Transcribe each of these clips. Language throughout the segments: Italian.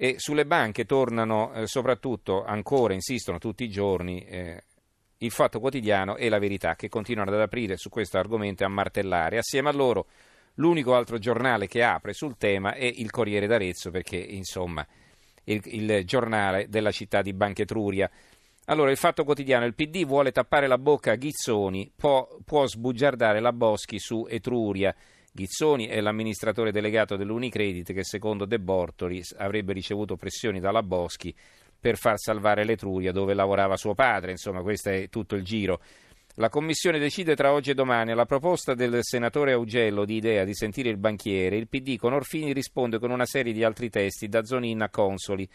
E sulle banche tornano eh, soprattutto, ancora insistono tutti i giorni, eh, il Fatto Quotidiano e la Verità, che continuano ad aprire su questo argomento e a martellare. Assieme a loro l'unico altro giornale che apre sul tema è il Corriere d'Arezzo, perché insomma il, il giornale della città di Banchetruria. Allora, il Fatto Quotidiano, il PD vuole tappare la bocca a Ghizzoni, può, può sbugiardare la Boschi su Etruria. Ghizzoni è l'amministratore delegato dell'Unicredit che secondo De Bortoli avrebbe ricevuto pressioni dalla Boschi per far salvare l'Etruria dove lavorava suo padre, insomma questo è tutto il giro. La Commissione decide tra oggi e domani alla proposta del senatore Augello di idea di sentire il banchiere. Il PD con Orfini risponde con una serie di altri testi, da Zonin a Consoli.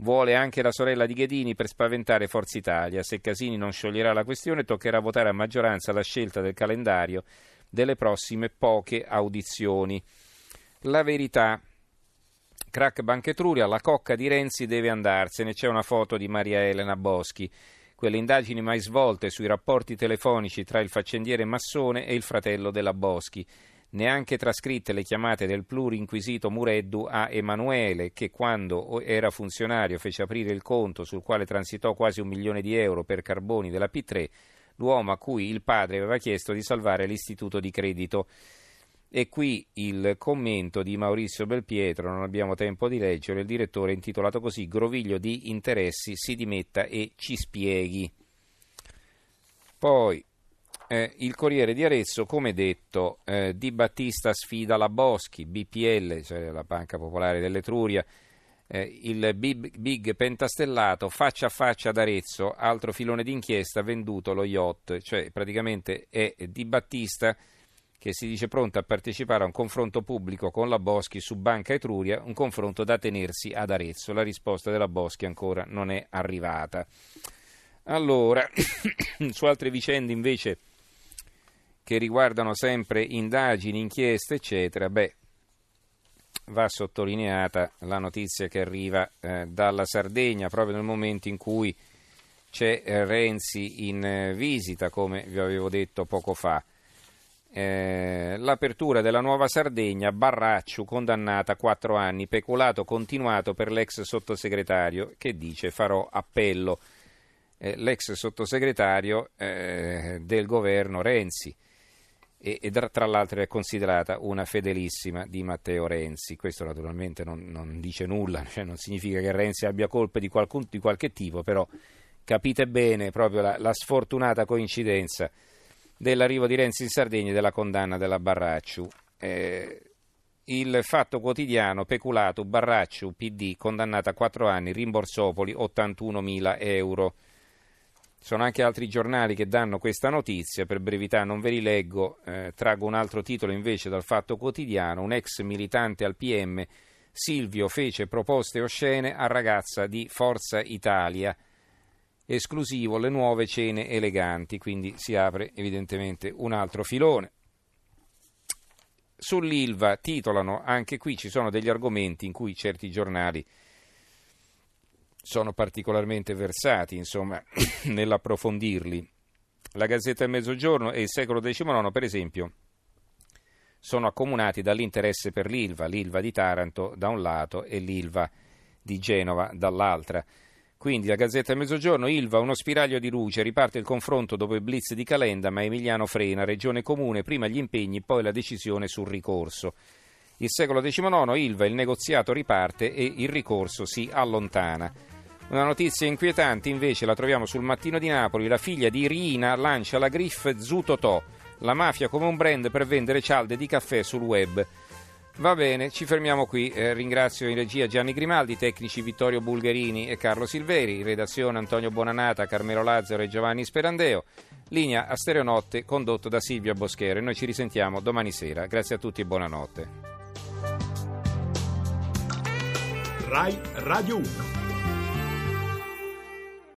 Vuole anche la sorella di Ghedini per spaventare Forza Italia. Se Casini non scioglierà la questione, toccherà votare a maggioranza la scelta del calendario delle prossime poche audizioni. La verità. Crack Banchetruria, la cocca di Renzi deve andarsene. C'è una foto di Maria Elena Boschi. Quelle indagini mai svolte sui rapporti telefonici tra il faccendiere Massone e il fratello della Boschi. Neanche trascritte le chiamate del plurinquisito Mureddu a Emanuele, che quando era funzionario fece aprire il conto sul quale transitò quasi un milione di euro per carboni della P3, l'uomo a cui il padre aveva chiesto di salvare l'istituto di credito. E qui il commento di Maurizio Belpietro, non abbiamo tempo di leggere, il direttore intitolato così Groviglio di interessi si dimetta e ci spieghi. Poi eh, il Corriere di Arezzo, come detto, eh, Di Battista sfida la Boschi, BPL, cioè la Banca Popolare dell'Etruria, eh, il big, big, pentastellato faccia a faccia ad Arezzo, altro filone d'inchiesta venduto lo yacht, cioè praticamente è Di Battista che si dice pronto a partecipare a un confronto pubblico con la Boschi su Banca Etruria, un confronto da tenersi ad Arezzo. La risposta della Boschi ancora non è arrivata. Allora, su altre vicende invece che riguardano sempre indagini, inchieste, eccetera, beh, va sottolineata la notizia che arriva eh, dalla Sardegna proprio nel momento in cui c'è eh, Renzi in eh, visita, come vi avevo detto poco fa. Eh, l'apertura della nuova Sardegna, Barracciu condannata a quattro anni, peculato continuato per l'ex sottosegretario che dice farò appello. L'ex sottosegretario del governo Renzi e, e, tra l'altro è considerata una fedelissima di Matteo Renzi. Questo naturalmente non, non dice nulla, cioè non significa che Renzi abbia colpe di, qualcun, di qualche tipo, però capite bene proprio la, la sfortunata coincidenza dell'arrivo di Renzi in Sardegna e della condanna della Barracciu. Eh, il fatto quotidiano, peculato, Barracciu, PD, condannata a 4 anni, rimborsopoli 81.000 euro. Sono anche altri giornali che danno questa notizia, per brevità non ve li leggo, eh, traggo un altro titolo invece dal Fatto Quotidiano, un ex militante al PM, Silvio fece proposte oscene a ragazza di Forza Italia. Esclusivo le nuove cene eleganti, quindi si apre evidentemente un altro filone. Sull'Ilva titolano, anche qui ci sono degli argomenti in cui certi giornali sono particolarmente versati, insomma, nell'approfondirli. La Gazzetta del Mezzogiorno e il secolo XIX, per esempio, sono accomunati dall'interesse per l'Ilva, l'Ilva di Taranto da un lato e l'Ilva di Genova dall'altra. Quindi la Gazzetta del Mezzogiorno, Ilva, uno spiraglio di luce, riparte il confronto dopo il blitz di Calenda, ma Emiliano frena, regione comune, prima gli impegni, poi la decisione sul ricorso. Il secolo XIX, Ilva, il negoziato riparte e il ricorso si allontana. Una notizia inquietante invece la troviamo sul mattino di Napoli, la figlia di Rina lancia la griffe Zutotò, la mafia come un brand per vendere cialde di caffè sul web. Va bene, ci fermiamo qui. Eh, ringrazio in regia Gianni Grimaldi, tecnici Vittorio Bulgherini e Carlo Silveri, redazione Antonio Bonanata, Carmelo Lazzaro e Giovanni Sperandeo, linea a Stereonotte condotto da Silvia Boschero e noi ci risentiamo domani sera. Grazie a tutti e buonanotte. RAI Radio 1